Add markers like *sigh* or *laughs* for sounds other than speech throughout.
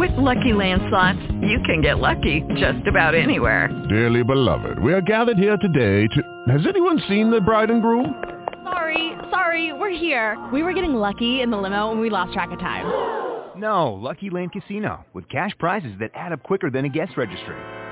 With Lucky Land slots, you can get lucky just about anywhere. Dearly beloved, we are gathered here today to... Has anyone seen the bride and groom? Sorry, sorry, we're here. We were getting lucky in the limo and we lost track of time. No, Lucky Land Casino, with cash prizes that add up quicker than a guest registry.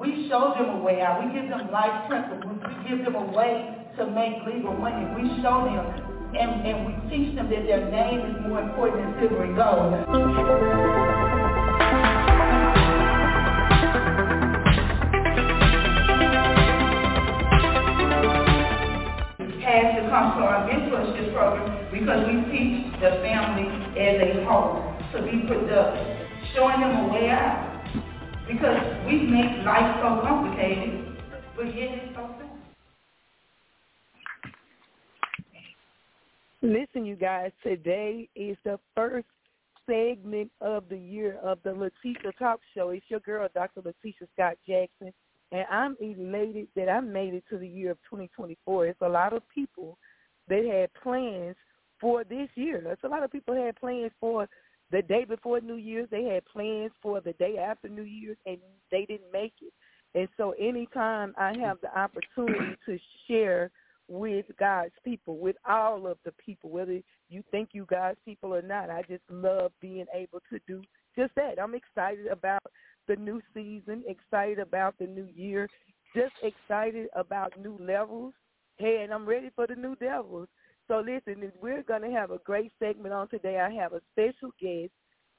We show them a way out. We give them life principles. We give them a way to make legal money. We show them and, and we teach them that their name is more important than silver and gold. to come to our mentorship program because we teach the family as a whole to be productive, showing them a way out. Because we make life so complicated, but yet it's so simple. Listen, you guys, today is the first segment of the year of the Letitia Talk Show. It's your girl, Dr. Letitia Scott Jackson, and I'm elated that I made it to the year of 2024. It's a lot of people that had plans for this year. It's a lot of people had plans for the day before New Year's. They had plans for the day after New Year's, and they didn't make it. And so anytime I have the opportunity to share with God's people, with all of the people, whether you think you God's people or not, I just love being able to do just that. I'm excited about the new season, excited about the new year, just excited about new levels. Hey, and I'm ready for the new devils. So listen, we're going to have a great segment on today. I have a special guest,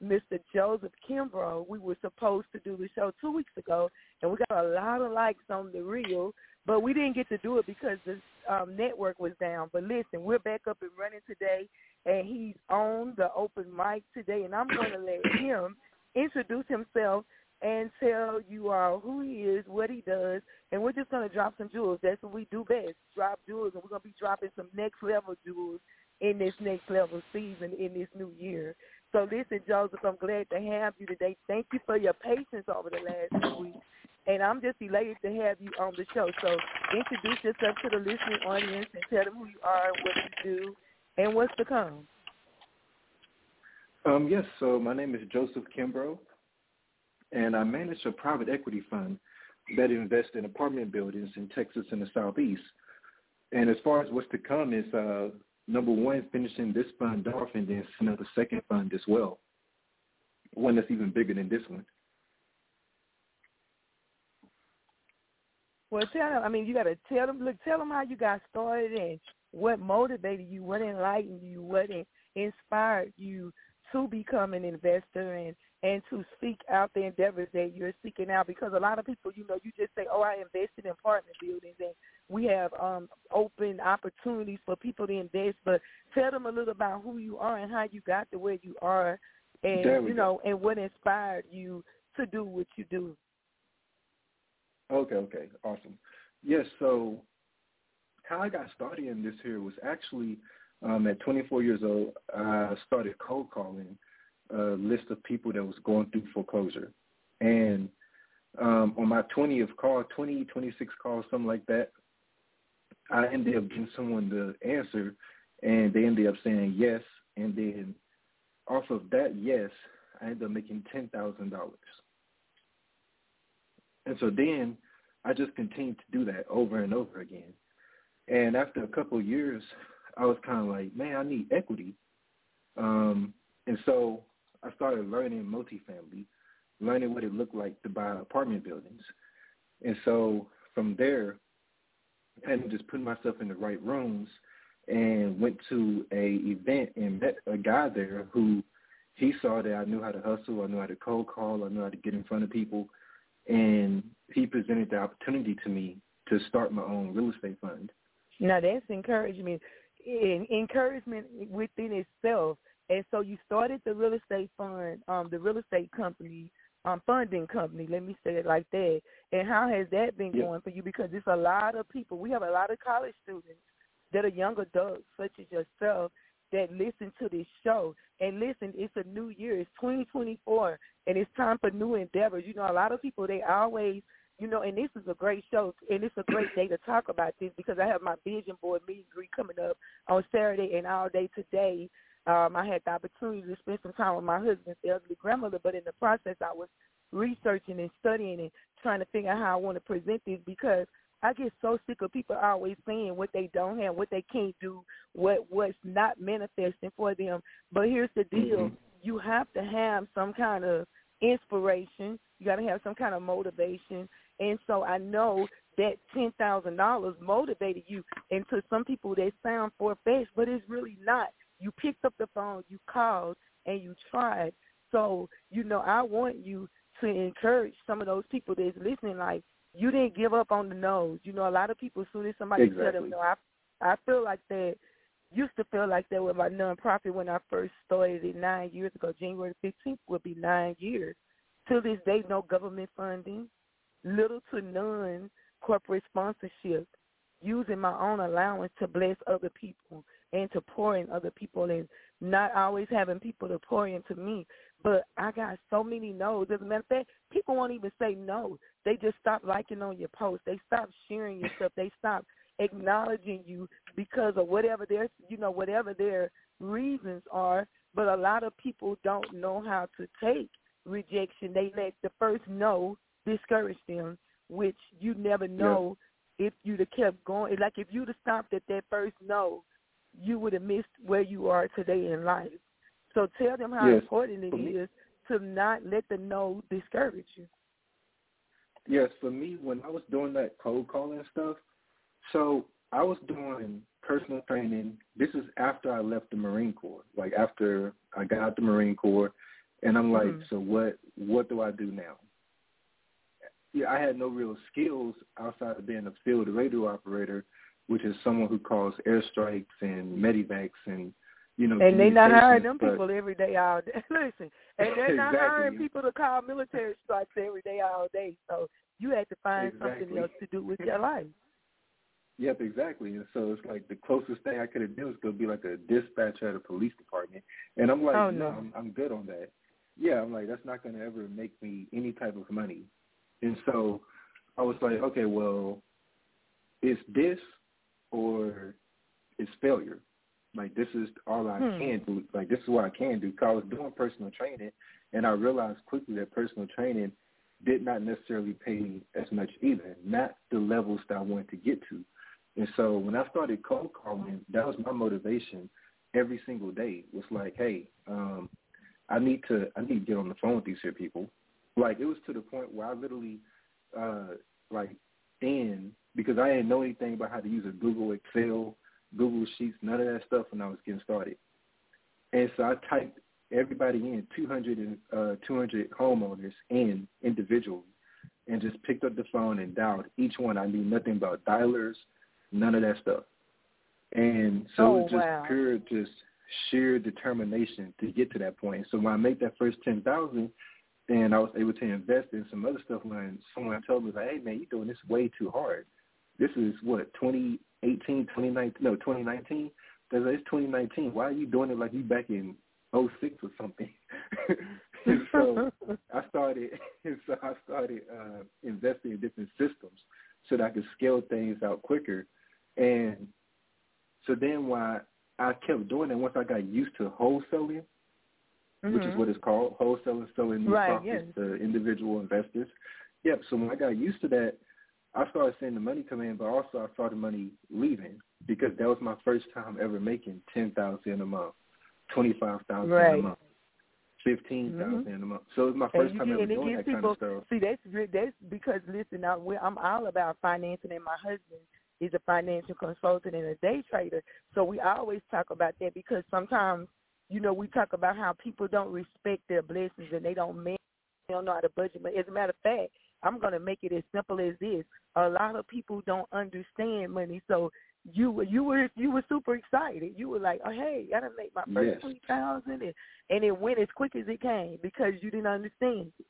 Mr. Joseph Kimbrough. We were supposed to do the show two weeks ago, and we got a lot of likes on the reel, but we didn't get to do it because the um, network was down. But listen, we're back up and running today, and he's on the open mic today, and I'm going to let him introduce himself and tell you all who he is, what he does, and we're just going to drop some jewels. That's what we do best, drop jewels, and we're going to be dropping some next level jewels in this next level season in this new year. So listen, Joseph, I'm glad to have you today. Thank you for your patience over the last few weeks. And I'm just elated to have you on the show. So introduce yourself to the listening audience and tell them who you are, what you do, and what's to come. Um, yes, so my name is Joseph Kimbrough and I manage a private equity fund that invests in apartment buildings in Texas and the Southeast. And as far as what's to come is uh, number one, finishing this fund off and then setting up a second fund as well, one that's even bigger than this one. Well, tell them. I mean, you got to tell them. Look, tell them how you got started and what motivated you, what enlightened you, what inspired you to become an investor and and to seek out the endeavors that you're seeking out because a lot of people, you know, you just say, oh, I invested in apartment buildings and we have um, open opportunities for people to invest, but tell them a little about who you are and how you got to where you are and, you know, and what inspired you to do what you do. Okay, okay, awesome. Yes, so how I got started in this here was actually um, at 24 years old, I started cold calling – a list of people that was going through foreclosure. And um, on my 20th call, 20, 26 calls, something like that, I ended up getting someone to answer, and they ended up saying yes. And then off of that yes, I ended up making $10,000. And so then I just continued to do that over and over again. And after a couple of years, I was kind of like, man, I need equity. Um, and so I started learning multifamily, learning what it looked like to buy apartment buildings. And so from there, I ended just putting myself in the right rooms and went to a event and met a guy there who he saw that I knew how to hustle, I knew how to cold call, I knew how to get in front of people. And he presented the opportunity to me to start my own real estate fund. Now that's encouragement, encouragement within itself. And so you started the real estate fund, um, the real estate company, um, funding company. Let me say it like that. And how has that been yeah. going for you? Because it's a lot of people. We have a lot of college students that are young adults, such as yourself, that listen to this show. And listen, it's a new year. It's 2024, and it's time for new endeavors. You know, a lot of people they always you know, and this is a great show, and it's a great day to talk about this because I have my vision board meeting greet coming up on Saturday and all day today. Um, I had the opportunity to spend some time with my husband's elderly grandmother, but in the process, I was researching and studying and trying to figure out how I want to present this because I get so sick of people always saying what they don't have, what they can't do, what what's not manifesting for them. But here's the deal: mm-hmm. you have to have some kind of inspiration. You got to have some kind of motivation. And so I know that ten thousand dollars motivated you. And to some people, they sound far fetched, but it's really not. You picked up the phone, you called, and you tried. So you know, I want you to encourage some of those people that's listening. Like you didn't give up on the nose. You know, a lot of people, as soon as somebody exactly. tell them, no, I, I feel like that. Used to feel like that with my nonprofit when I first started it nine years ago. January 15th will be nine years. To this day, no government funding, little to none corporate sponsorship, using my own allowance to bless other people and to pour in other people and not always having people to pour into me. But I got so many no's. As a matter of fact, people won't even say no. They just stop liking on your post. They stop sharing your stuff. They stop acknowledging you because of whatever their you know whatever their reasons are. But a lot of people don't know how to take rejection. They let the first no discourage them, which you never know yeah. if you'd have kept going. Like if you'd have stopped at that first no, you would have missed where you are today in life. So tell them how yes. important it is to not let the no discourage you. Yes, for me, when I was doing that cold calling stuff, so I was doing personal training. This is after I left the Marine Corps, like after I got out the Marine Corps, and I'm like, mm-hmm. so what? What do I do now? Yeah, I had no real skills outside of being a field radio operator, which is someone who calls airstrikes and medevacs and you know. And they're not hiring them but, people every day all day. *laughs* Listen, and they're not exactly. hiring people to call military strikes every day all day. So you had to find exactly. something else to do with your *laughs* life. Yep, exactly. And so it's like the closest thing I could have done was to be like a dispatcher at a police department. And I'm like, oh, no, no I'm, I'm good on that. Yeah, I'm like, that's not going to ever make me any type of money. And so I was like, okay, well, is this or it's failure? Like this is all I hmm. can do. Like this is what I can do. Cause I was doing personal training, and I realized quickly that personal training did not necessarily pay me as much either. Not the levels that I wanted to get to. And so when I started cold calling, that was my motivation every single day. Was like, hey, um, I need to I need to get on the phone with these here people. Like it was to the point where I literally uh like in because I didn't know anything about how to use a Google Excel, Google Sheets, none of that stuff when I was getting started. And so I typed everybody in 200 and uh 200 homeowners in individually and just picked up the phone and dialed each one. I knew nothing about dialers, none of that stuff. And so oh, it was just wow. pure, just sheer determination to get to that point. So when I made that first ten thousand, and I was able to invest in some other stuff when someone told me like, "Hey man, you're doing this way too hard. This is what 2018, 2019, no 2019. There's it's 2019. Why are you doing it like you back in 06 or something?" *laughs* so I started, *laughs* so I started uh, investing in different systems so that I could scale things out quicker. And so then why I kept doing it once I got used to wholesaling, mm-hmm. which is what it's called, wholesaling, selling new right, properties yes. to individual investors. Yep. So when I got used to that, I started seeing the money come in, but also I saw the money leaving because that was my first time ever making ten thousand a month, twenty five thousand right. a month, fifteen thousand mm-hmm. a month. So it was my first and time ever doing that people, kind of stuff. See, that's that's because listen, I, I'm all about financing, and my husband is a financial consultant and a day trader. So we always talk about that because sometimes, you know, we talk about how people don't respect their blessings and they don't man, they don't know how to budget. But as a matter of fact, I'm going to make it as simple as this. A lot of people don't understand money, so you were you were you were super excited. You were like, oh hey, I done made my first Yes. twenty thousand, and and it went as quick as it came because you didn't understand. it.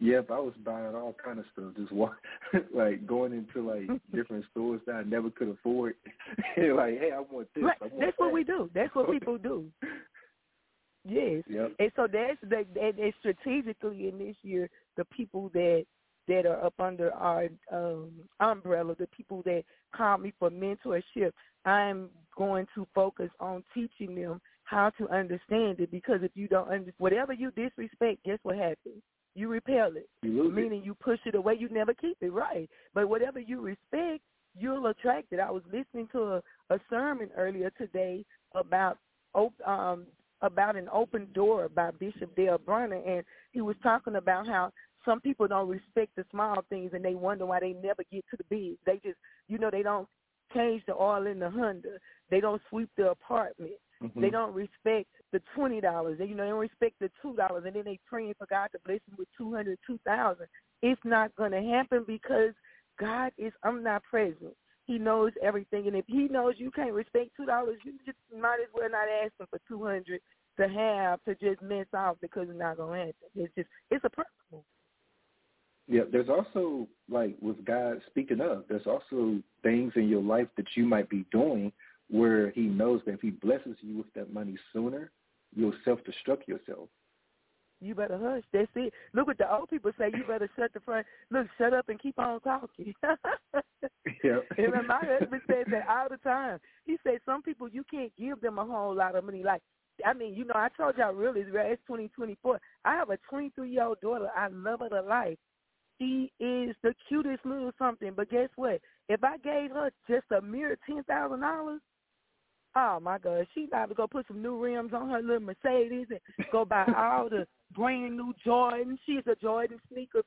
Yep, I was buying all kind of stuff, just walk, *laughs* like going into like *laughs* different stores that I never could afford. *laughs* like, hey, I want this. Right, I want that's what we do. That's what people do. Yes. Yep. And so that's that and strategically in this year, the people that that are up under our um, umbrella, the people that call me for mentorship, I'm going to focus on teaching them how to understand it because if you don't understand, whatever you disrespect, guess what happens? You repel it, You lose it. meaning you push it away. You never keep it, right? But whatever you respect, you'll attract it. I was listening to a, a sermon earlier today about um, about an open door by Bishop Dale Bronner, and he was talking about how some people don't respect the small things and they wonder why they never get to the big. They just, you know, they don't change the oil in the Honda. They don't sweep the apartment. Mhm. They don't respect the twenty dollars. You know, they don't respect the two dollars, and then they praying for God to bless them with two hundred, two thousand. It's not going to happen because God is omnipresent. He knows everything, and if He knows you can't respect two dollars, you just might as well not ask Him for two hundred to have to just mess off because it's not going to happen. It's just it's a principle. Yeah, there's also like with God speaking of, there's also things in your life that you might be doing where he knows that if he blesses you with that money sooner, you'll self destruct yourself. You better hush. That's it. Look what the old people say. You better shut the front. Look, shut up and keep on talking. *laughs* Yeah. and my husband says that all the time. He said some people you can't give them a whole lot of money. Like, I mean, you know, I told y'all really, it's twenty twenty four. I have a twenty three year old daughter. I love her to life. She is the cutest little something. But guess what? If I gave her just a mere ten thousand dollars, oh my God, she's about to go put some new rims on her little Mercedes and go buy *laughs* all the brand new Jordans. She's a Jordan sneaker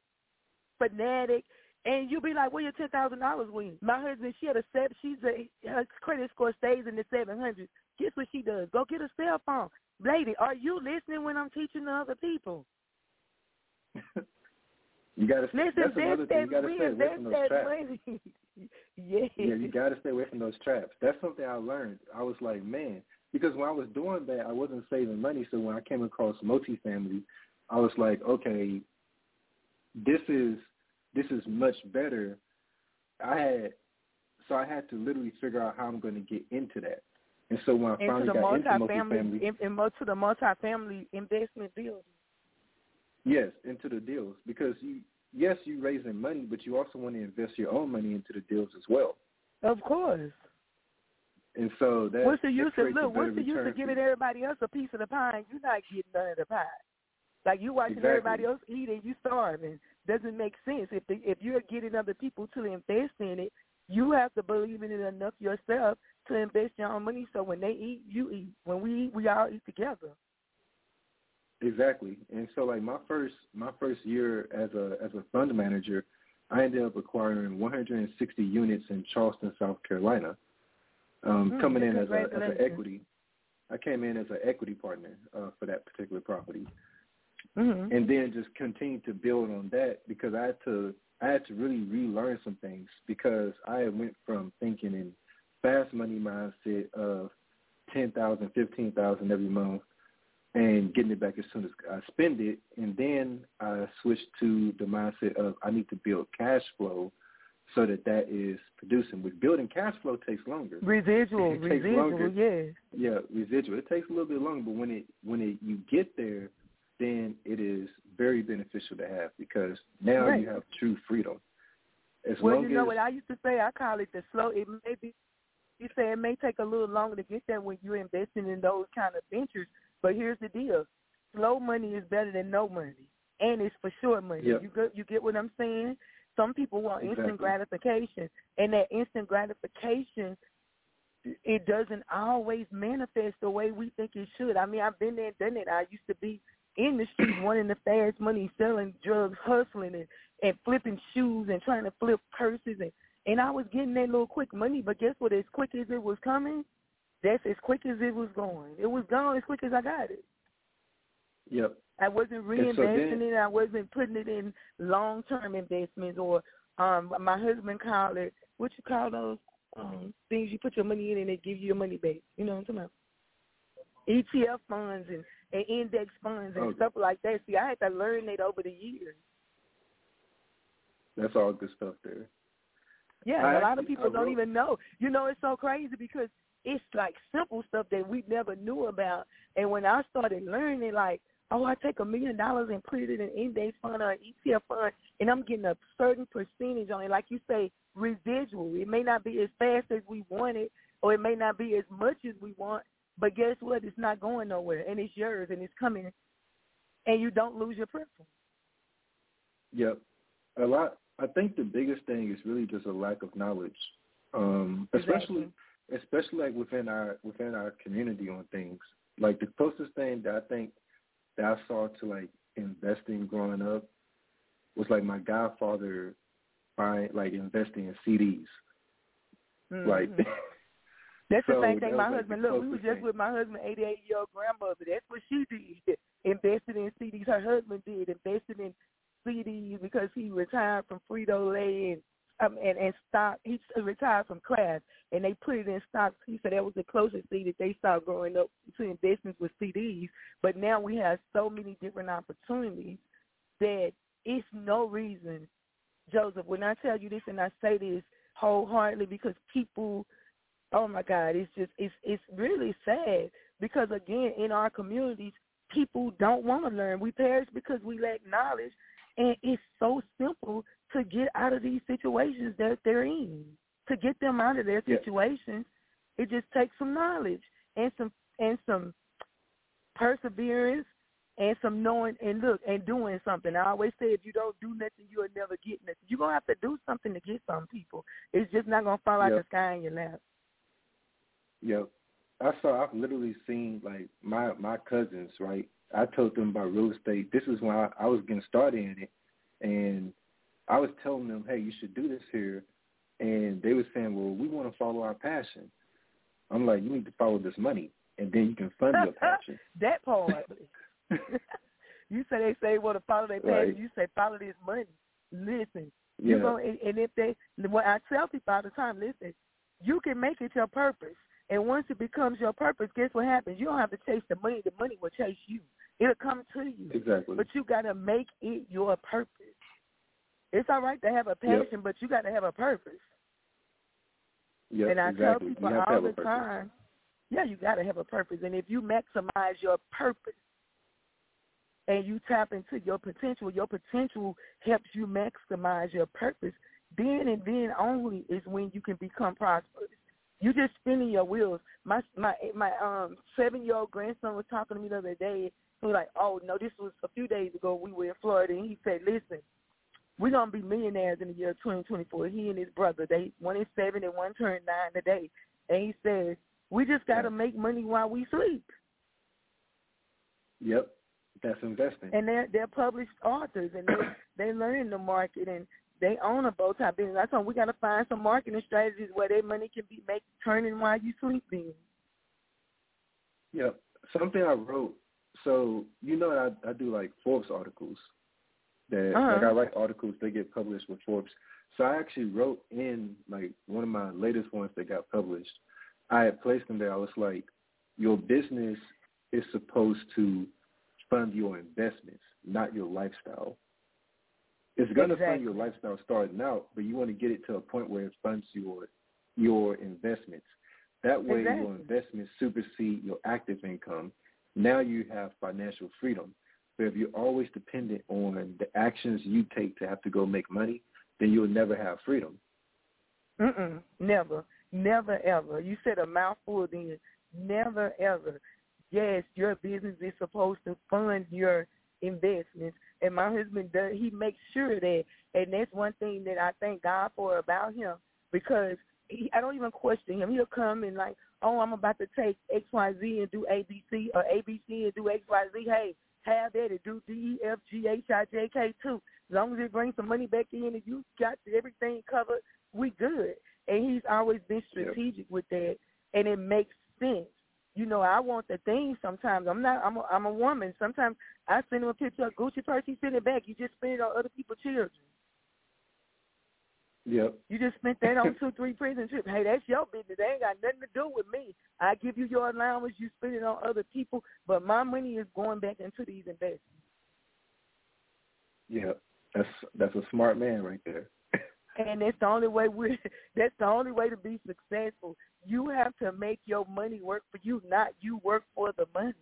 fanatic. And you'll be like, "Where your ten thousand dollars went?" My husband, she had a seven. She's a her credit score stays in the seven hundreds. Guess what she does? Go get a cell phone, lady. Are you listening when I'm teaching the other people? *laughs* You gotta Listen, that's another thing. You gotta stay away from those traps. *laughs* yeah. Yeah, you gotta stay away from those traps. That's something I learned. I was like, man, because when I was doing that, I wasn't saving money. So when I came across multifamily, I was like, okay, this is this is much better. I had so I had to literally figure out how I'm going to get into that. And so when I into finally the got into multifamily, multifamily, in, in, to the multifamily investment building. Yes, into the deals because you yes you raising money, but you also want to invest your own money into the deals as well. Of course. And so that what's the use of look? What's the use of giving everybody else a piece of the pie and you're not getting none of the pie? Like you watching Exactly. everybody else eat and you starving. Doesn't make sense. If the, if you're getting other people to invest in it, you have to believe in it enough yourself to invest your own money. So when they eat, you eat. When we eat, we all eat together. Exactly. And so like my first my first year as a as a fund manager, I ended up acquiring 160 units in Charleston, South Carolina. Um, Mm, coming in as a as an equity. I came in as an equity partner uh, for that particular property, Mm-hmm. and then just continued to build on that because I had to I had to really relearn some things because I went from thinking in fast money mindset of ten thousand, fifteen thousand every month and getting it back as soon as I spend it. And then I switched to the mindset of I need to build cash flow so that that is producing. With building cash flow takes longer. *laughs* Residual, It takes residual, longer. yeah. Yeah, residual. It takes a little bit longer, but when it when it you get there, then it is very beneficial to have because now Right. you have true freedom. As Well, you know as what I used to say? I call it the slow. It may be. You say it may take a little longer to get there when you're investing in those kind of ventures. But here's the deal: slow money is better than no money, and it's for sure money. Yep. You get you get what I'm saying? Some people want instant gratification, and that instant gratification it doesn't always manifest the way we think it should. I mean, I've been there, done it. I used to be in the street *clears throat* wanting the fast money, selling drugs, hustling, and and flipping shoes and trying to flip purses, and and I was getting that little quick money. But guess what? As quick as it was coming, that's as quick as it was going. It was gone as quick as I got it. Yep. I wasn't reinvesting so then, it. I wasn't putting it in long term investments or um my husband called it what you call those um things you put your money in and they give you your money back. You know what I'm talking about? ETF funds and, and index funds and okay. stuff like that. See, I had to learn it over the years. That's all good stuff there. Yeah, I a lot of people I don't wrote- even know. You know, it's so crazy because it's like simple stuff that we never knew about. And when I started learning, like, oh, I take a million dollars and put it in an index fund or an ETF fund, and I'm getting a certain percentage on it. Like you say, residual. It may not be as fast as we want it, or it may not be as much as we want. But guess what? It's not going nowhere, and it's yours, and it's coming, and you don't lose your principal. Yep. A lot. I think the biggest thing is really just a lack of knowledge, um, especially especially like within our within our community on things. Like the closest thing that I think that I saw to like investing growing up was like my godfather buying like investing in CDs. Mhm. Like *laughs* That's the same thing my like, husband. Look, we was closest just thing. with my husband, eighty-eight year old grandmother. That's what she did. *laughs* Invested in CDs. Her husband did. Invested in CDs because he retired from Frito Lay and um, and and stock. He retired from Kraft, and they put it in stocks. He said that was the closest thing that they saw growing up to investments with CDs. But now we have so many different opportunities that it's no reason, Joseph. When I tell you this, and I say this wholeheartedly, because people oh my God, it's just it's it's really sad because again in our communities people don't want to learn. We perish because we lack knowledge and it's so simple to get out of these situations that they're in. To get them out of their Yeah. situations, it just takes some knowledge and some and some perseverance and some knowing and look and doing something. I always say if you don't do nothing, you'll never get nothing. You're gonna have to do something to get some people. It's just not gonna fall out Yeah. the sky in your lap. Yep. I saw. I've literally seen like my my cousins. Right. I told them about real estate. This is when I, I was getting started in it, and I was telling them, "Hey, you should do this here," and they were saying, "Well, we want to follow our passion." I'm like, "You need to follow this money, and then you can fund your *laughs* passion." that part. *laughs* you say they say want to follow their passion. Right. You say follow this money. Listen, yeah. you go and, and if they what I tell people all the time, listen, you can make it your purpose. And once it becomes your purpose, guess what happens? You don't have to chase the money. The money will chase you. It'll come to you. exactly. But you got to make it your purpose. It's all right to have a Yep. passion, but you got to have a purpose. Yep, and I exactly. tell people you have to all the time, yeah, you got to have a purpose. And if you maximize your purpose and you tap into your potential, your potential helps you maximize your purpose. Then and then only is when you can become prosperous. You just spinning your wheels. My my my um seven year old grandson was talking to me the other day. He was like, "Oh no, this was a few days ago. We were in Florida, and he said, listen." We're gonna be millionaires in the year 2024. He and his brother, they one is seven and one turned nine today, and he says we just got to make money while we sleep. Yep, that's investing. And they're they're published authors, and they *clears throat* they learn the market, and they own a bow tie business. That's why we got to find some marketing strategies where their money can be make turning while you sleeping. Yep. Something I wrote. So you know I I do like Forbes articles. That Uh-huh. like I write articles they get published with Forbes. So I actually wrote in like one of my latest ones that got published. I had placed them there. I was like, your business is supposed to fund your investments, not your lifestyle. It's going to fund your lifestyle starting out, but you want to get it to a point where it funds your your investments. That way, your investments supersede your active income. Now you have financial freedom. But if you're always dependent on the actions you take to have to go make money, then you'll never have freedom. Mm-mm, never, never ever. You said a mouthful then. Never ever. Yes, your business is supposed to fund your investments, and my husband does. He makes sure that, and that's one thing that I thank God for about him because he, I don't even question him. He'll come and like, oh, I'm about to take X Y Z and do ABC or ABC and do X Y Z. Hey, have that and do D E F G H I J K too. As long as it brings some money back in and you got everything covered, we good. And he's always been strategic with that, and it makes sense. you know, I want the things sometimes. I'm not I'm a I'm a woman. Sometimes I send him a picture of Gucci purse, he send it back. You just spend it on other people's children. Yep. You just spent that on two, three prison trips. Hey, that's your business. They ain't got nothing to do with me. I give you your allowance, you spend it on other people, but my money is going back into these investments. Yeah, that's that's a smart man right there. and that's the only way we *laughs* that's the only way to be successful. You have to make your money work for you, not you work for the money.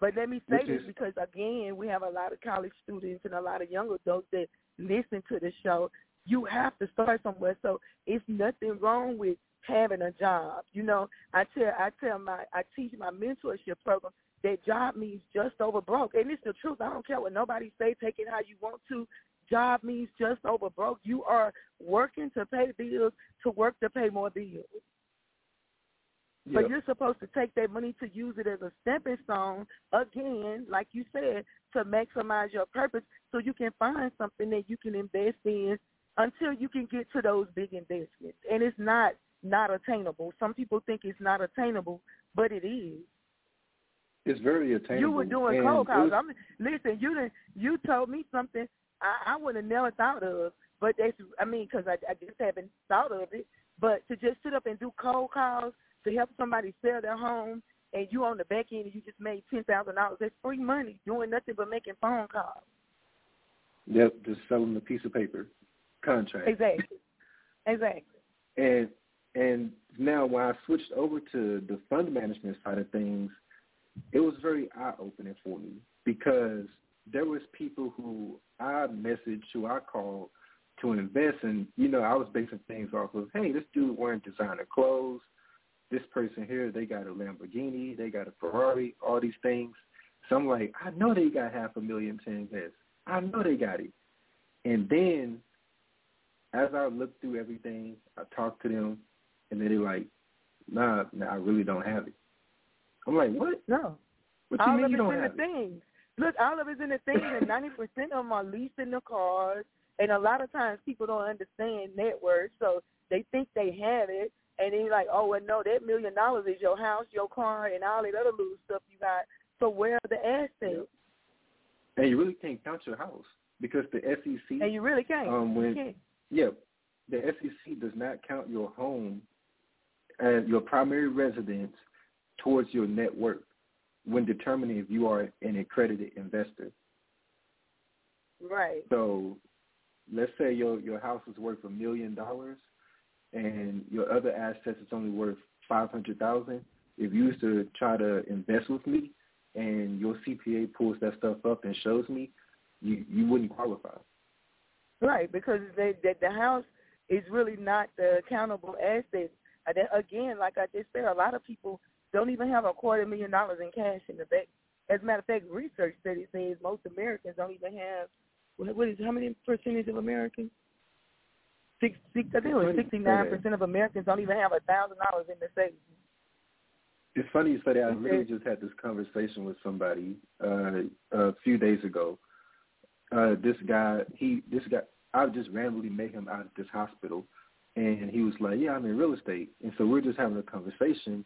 But let me say Which this is- because again, we have a lot of college students and a lot of young adults that listen to the show. You have to start somewhere. So it's nothing wrong with having a job. You know, I tell I tell my I teach my mentorship program that job means just over broke. And it's the truth. I don't care what nobody say, take it how you want to. Job means just over broke. You are working to pay bills to work to pay more bills. But you're supposed to take that money to use it as a stepping stone, again, like you said, to maximize your purpose so you can find something that you can invest in until you can get to those big investments. And it's not not attainable. Some people think it's not attainable, but it is. It's very attainable. You were doing and cold calls. I'm listen. You didn't. You told me something I, I would have never thought of. But that's. I mean, because I, I just haven't thought of it. But to just sit up and do cold calls to help somebody sell their home, and you on the back end and you just made ten thousand dollars. That's free money doing nothing but making phone calls. Yep, just selling a piece of paper contract. Exactly. exactly. And and now when I switched over to the fund management side of things, it was very eye opening for me because there was people who I messaged, who I called to invest, and you know I was basing things off of, hey, this dude wearing designer clothes, this person here they got a Lamborghini, they got a Ferrari, all these things. So I'm like, I know they got half a million to invest. I know they got it. And then as I looked through everything, I talked to them, and then they're like, nah, nah, I really don't have it. I'm like, what? No. What you all mean of you it's don't in have the it? Look, all of it's in the things, and ninety percent of them are leasing the cars. And a lot of times people don't understand networks, so they think they have it, and then you're like, oh, well, no, that million dollars is your house, your car, and all that other little stuff you got. So where are the assets? And you really can't count your house because the SEC, And you really can't. um, when you can't. Yeah, the SEC does not count your home as your primary residence towards your net worth when determining if you are an accredited investor. Right. So let's say your your house is worth a million dollars and your other assets is only worth five hundred thousand. If you used to try to invest with me and your CPA pulls that stuff up and shows me, you you wouldn't qualify. Right, because they, that the house is really not the accountable asset. Uh, Again, like I just said, a lot of people don't even have a quarter million dollars in cash in the bank. As a matter of fact, research study says most Americans don't even have what what is how many percentage of Americans? Six, six, I think it was sixty nine percent of Americans don't even have a thousand dollars in the savings. It's funny you say that. I really just had this conversation with somebody uh, a few days ago. Uh, this guy, he, this guy, I just randomly met him out at this hospital, and he was like, "Yeah, I'm in real estate," and so we're just having a conversation,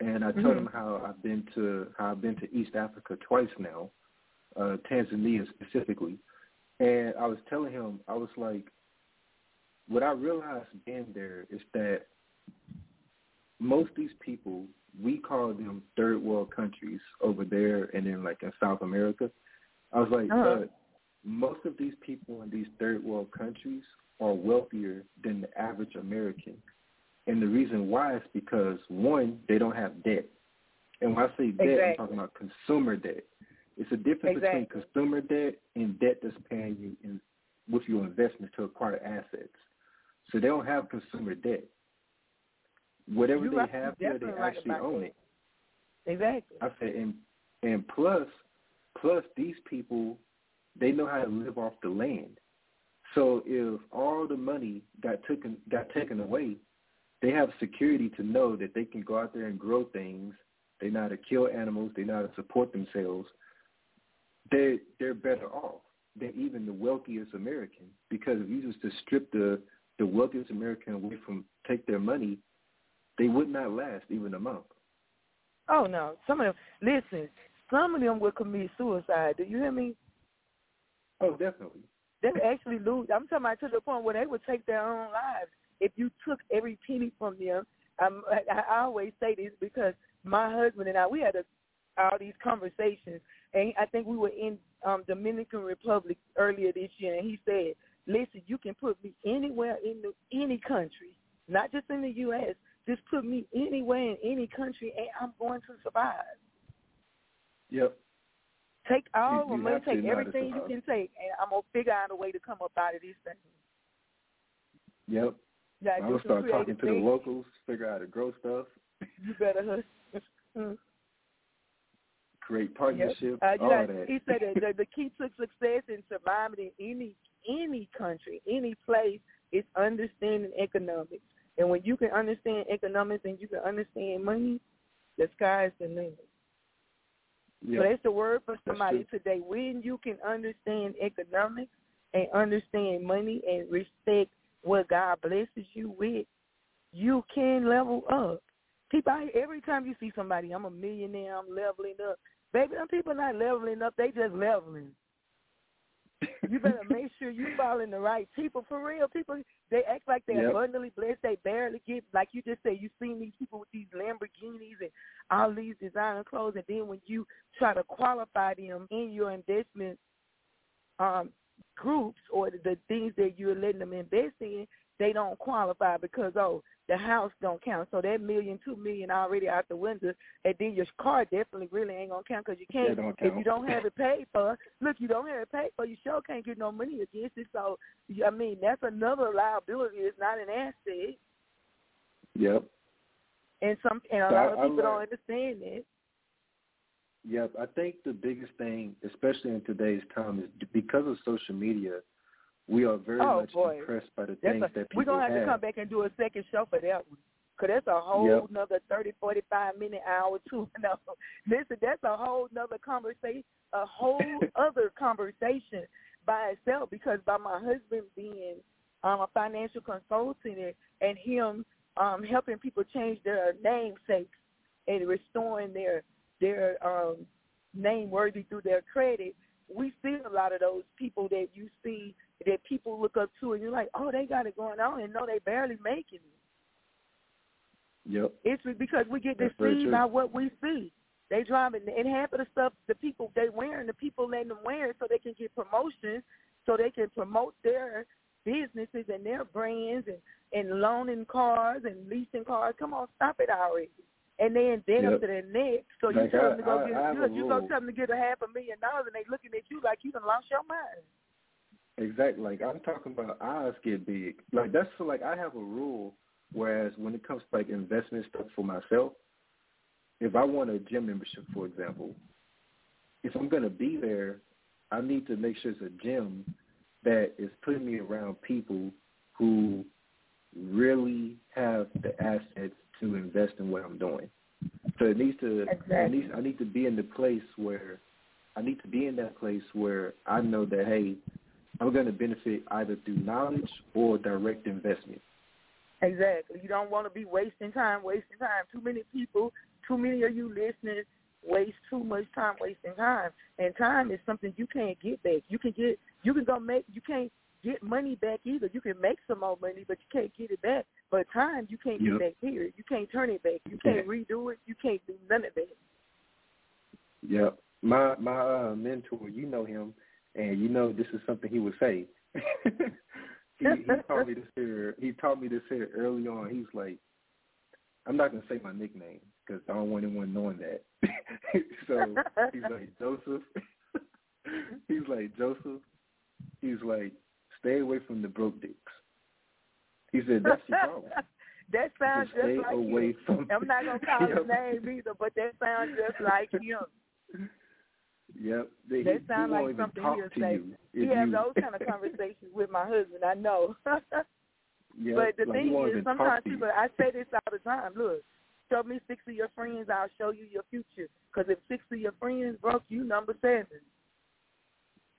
and I told Mhm. him how I've been to how I've been to East Africa twice now, uh, Tanzania specifically, and I was telling him I was like, what I realized being there is that most of these people we call them third world countries over there and then like in South America. I was like, Uh-huh. but most of these people in these third world countries are wealthier than the average American. And the reason why is because one, they don't have debt. And when I say debt, I'm talking about consumer debt. It's a difference Exactly. between consumer debt and debt that's paying you in, with your investments to acquire assets. So they don't have consumer debt. Whatever You they have there, they right actually own that. it. Exactly. I said, and and plus, plus these people, they know how to live off the land. So if all the money got taken got taken away, they have security to know that they can go out there and grow things. They know how to kill animals. They know how to support themselves. They they're better off than even the wealthiest American because if you just to strip the the wealthiest American away from take their money, they would not last even a month. Oh no, some of them. Listen, some of them will commit suicide. Do you hear me? Oh, definitely. They actually lose. I'm talking about to the point where they would take their own lives if you took every penny from them. I'm, I, I always say this because my husband and I we had a, all these conversations, and I think we were in um, Dominican Republic earlier this year, and he said, "Listen, you can put me anywhere in the, any country, not just in the U.S. Just put me anywhere in any country, and I'm going to survive." Yep. Take all You- of them. Take know how to everything you can take, and I'm gonna figure out a way to come up out of this thing. Yep. Yeah, I'm gonna start talking to the locals, figure out how to grow stuff, You better hustle. Mm. create partnerships, Uh, all know, that. He said that the, the key to success and surviving in any any country, any place, is understanding economics. And when you can understand economics and you can understand money, the sky's the limit. So that's the word for somebody today. When you can understand economics and understand money and respect what God blesses you with, you can level up. People, every time you see somebody, I'm a millionaire, I'm leveling up. Baby, them people not leveling up, they just leveling. You better *laughs* make sure you following the right people. For real, people, they act like they're Yep. abundantly blessed. They barely get, like you just said, you seen these people with these Lamborghinis and all these designer clothes, and then when you try to qualify them in your investment um, groups or the, the things that you're letting them invest in, they don't qualify because oh, the house don't count. So that million, two million already out the window, and then your car definitely really ain't gonna count because you can't. Don't If you don't have *laughs* it paid for, look, you don't have it paid for, you sure can't get no money against it. So I mean, that's another liability. It's not an asset, Yep. and some and a So lot of people don't understand that. Yep. I think the biggest thing, especially in today's time, is because of social media, we are very Oh, much boy. impressed by the That's things a, that people we're gonna have, to come back and do a second show for that one. Cause that's a whole Yep. nother thirty, forty five minute hour too. *laughs* No, listen, that's a whole nother conversation, a whole *laughs* other conversation by itself. Because by my husband being um, a financial consultant and, and him um, helping people change their namesakes and restoring their their um, name worthy through their credit, we see a lot of those people that you see that people look up to, and you're like, oh, they got it going on, and no, they barely making it. Yep. It's because we get That's deceived by what we see. They driving, and half of the stuff the people they wearing, the people letting them wear it so they can get promotions, so they can promote their businesses and their brands and and loaning cars and leasing cars. Come on, stop it already. And then dead Yep. up to their neck. So you Like, tell I- them to go I- get I good. You go tell them to get a half a million dollars, and they looking at you like you done lost your mind. Exactly. Like I'm talking about eyes get big. Like that's for like I have a rule. Whereas when it comes to like investment stuff for myself, if I want a gym membership, for example, if I'm gonna be there, I need to make sure it's a gym that is putting me around people who really have the assets to invest in what I'm doing. So it needs to. Exactly. needs, I need to be in the place where I need to be in that place where I know that hey, I'm going to benefit either through knowledge or direct investment. Exactly. You don't want to be wasting time, wasting time. Too many people, too many of you listeners waste too much time wasting time. And time is something you can't get back. You can get you can go make you can't get money back either. You can make some more money but you can't get it back. But time you can't Yep. get back period. You can't turn it back. You can't redo it. You can't do none of that. Yep. My my uh, mentor, you know him, and you know this is something he would say. *laughs* he, he *laughs* taught me this here. He taught me this here early on. He's like, I'm not gonna say my nickname because I don't want anyone knowing that. *laughs* so he's like Joseph. he's like Joseph. He's like, stay away from the broke dicks. He said that's your problem. that sounds Just just like away him. from. I'm not gonna call his name either, but that sounds just like him. Yep. They, That sound like something he'll say. He has you- those kind of *laughs* conversations with my husband. I know. *laughs* Yep. but the like, thing is, sometimes people. I say this all the time. Look, show me six of your friends, I'll show you your future. Because if six of your friends broke, you number seven.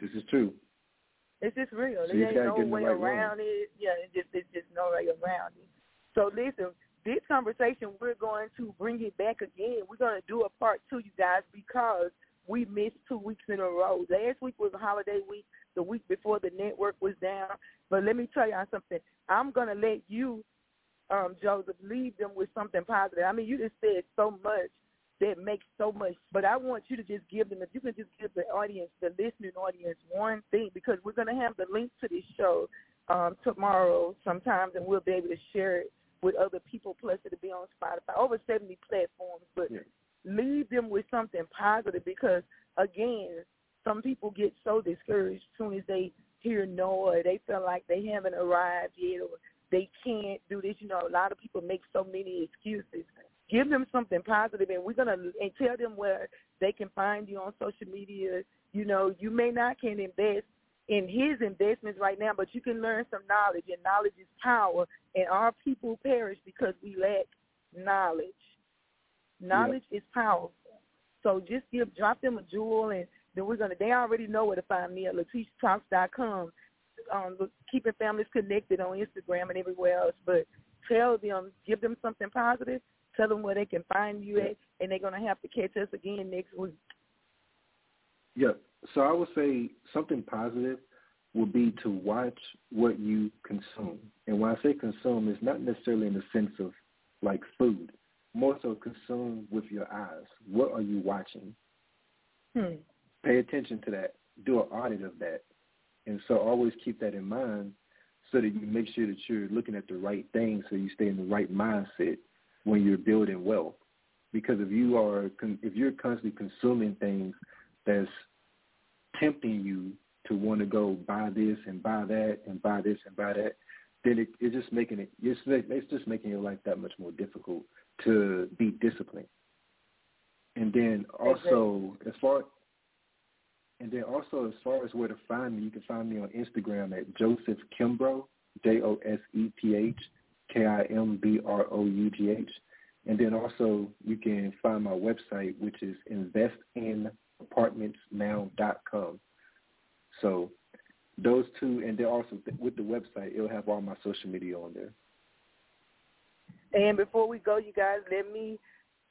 This is true. It's just real. So you there ain't no way right room. around it. Yeah, it's just it's just no way around it. So listen, this conversation, we're going to bring it back again. We're going to do a part two, you guys, because we missed two weeks in a row. Last week was a holiday week. The week before, the network was down. But let me tell y'all something. I'm to let you, um, Joseph, leave them with something positive. I mean, you just said so much that makes so much. But I want you to just give them, if you can just give the audience, the listening audience, one thing, because we're to have the link to this show um, tomorrow sometimes, and we'll be able to share it with other people. Plus, it'll be on Spotify, over 70 platforms. But yeah. Leave them with something positive because, again, some people get so discouraged as soon as they hear no or they feel like they haven't arrived yet or they can't do this. You know, a lot of people make so many excuses give them something positive and we're gonna and tell them where they can find you on social media. You know, you may not can invest in his investments right now, but you can learn some knowledge and knowledge is power and our people perish because we lack knowledge. Knowledge is powerful. So just give drop them a jewel and then we're gonna they already know where to find me at LetitiaTalks.com. Um, keeping families connected on Instagram and everywhere else. But tell them, give them something positive, Tell them where they can find you at, and they're going to have to catch us again next week. Yeah. So I would say something positive would be to watch what you consume. And when I say consume, it's not necessarily in the sense of like food. More so consume with your eyes. What are you watching? Hmm. Pay attention to that. Do an audit of that. And so always keep that in mind so that you make sure that you're looking at the right things so you stay in the right mindset when you're building wealth. Because if you are if you're constantly consuming things that's tempting you to want to go buy this and buy that and buy this and buy that, then it, it's just making it it's, it's just making your life that much more difficult to be disciplined. And then also as far and then also as far as where to find me, you can find me on Instagram at Joseph Kimbrough, J O S E P H K-I-M-B-R-O-U-G-H. And then also you can find my website, which is investinapartmentsnow.com. So those two, and then also with the website, it'll have all my social media on there. And before we go, you guys, let me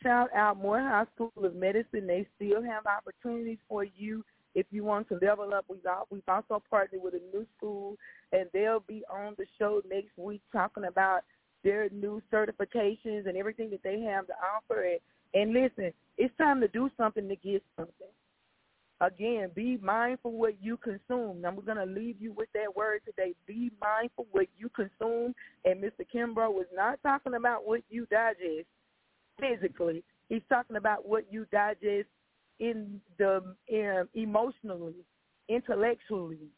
shout out Morehouse School of Medicine. They still have opportunities for you if you want to level up. We've, we've also partnered with a new school, and they'll be on the show next week talking about their new certifications and everything that they have to offer. And, and listen, it's time to do something to get something. Again, be mindful what you consume. We're going to leave you with that word today. Be mindful what you consume. And Mr. Kimbrough was not talking about what you digest physically. He's talking about what you digest in the um, emotionally, intellectually,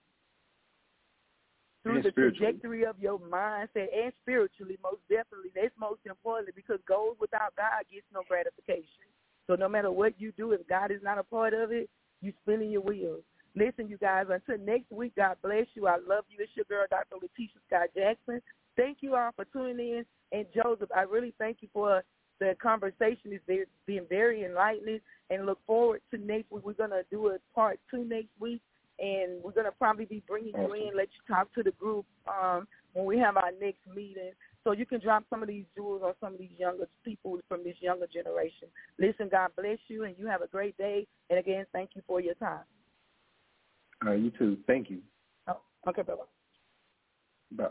through the trajectory of your mindset and spiritually, most definitely. That's most important because gold without God gets no gratification. So no matter what you do, if God is not a part of it, you spinning your wheels. Listen, you guys, until next week, God bless you. I love you. It's your girl, Dr. Letitia Scott Jackson. Thank you all for tuning in. And Joseph, I really thank you for the conversation. It's been very enlightening and look forward to next week. We're going to do a part two next week and we're gonna probably be bringing you in, let you talk to the group um, when we have our next meeting, so you can drop some of these jewels on some of these younger people from this younger generation. Listen, God bless you, and you have a great day. And again, thank you for your time. All right, you too. Thank you. Oh, okay, bye bye. Bye.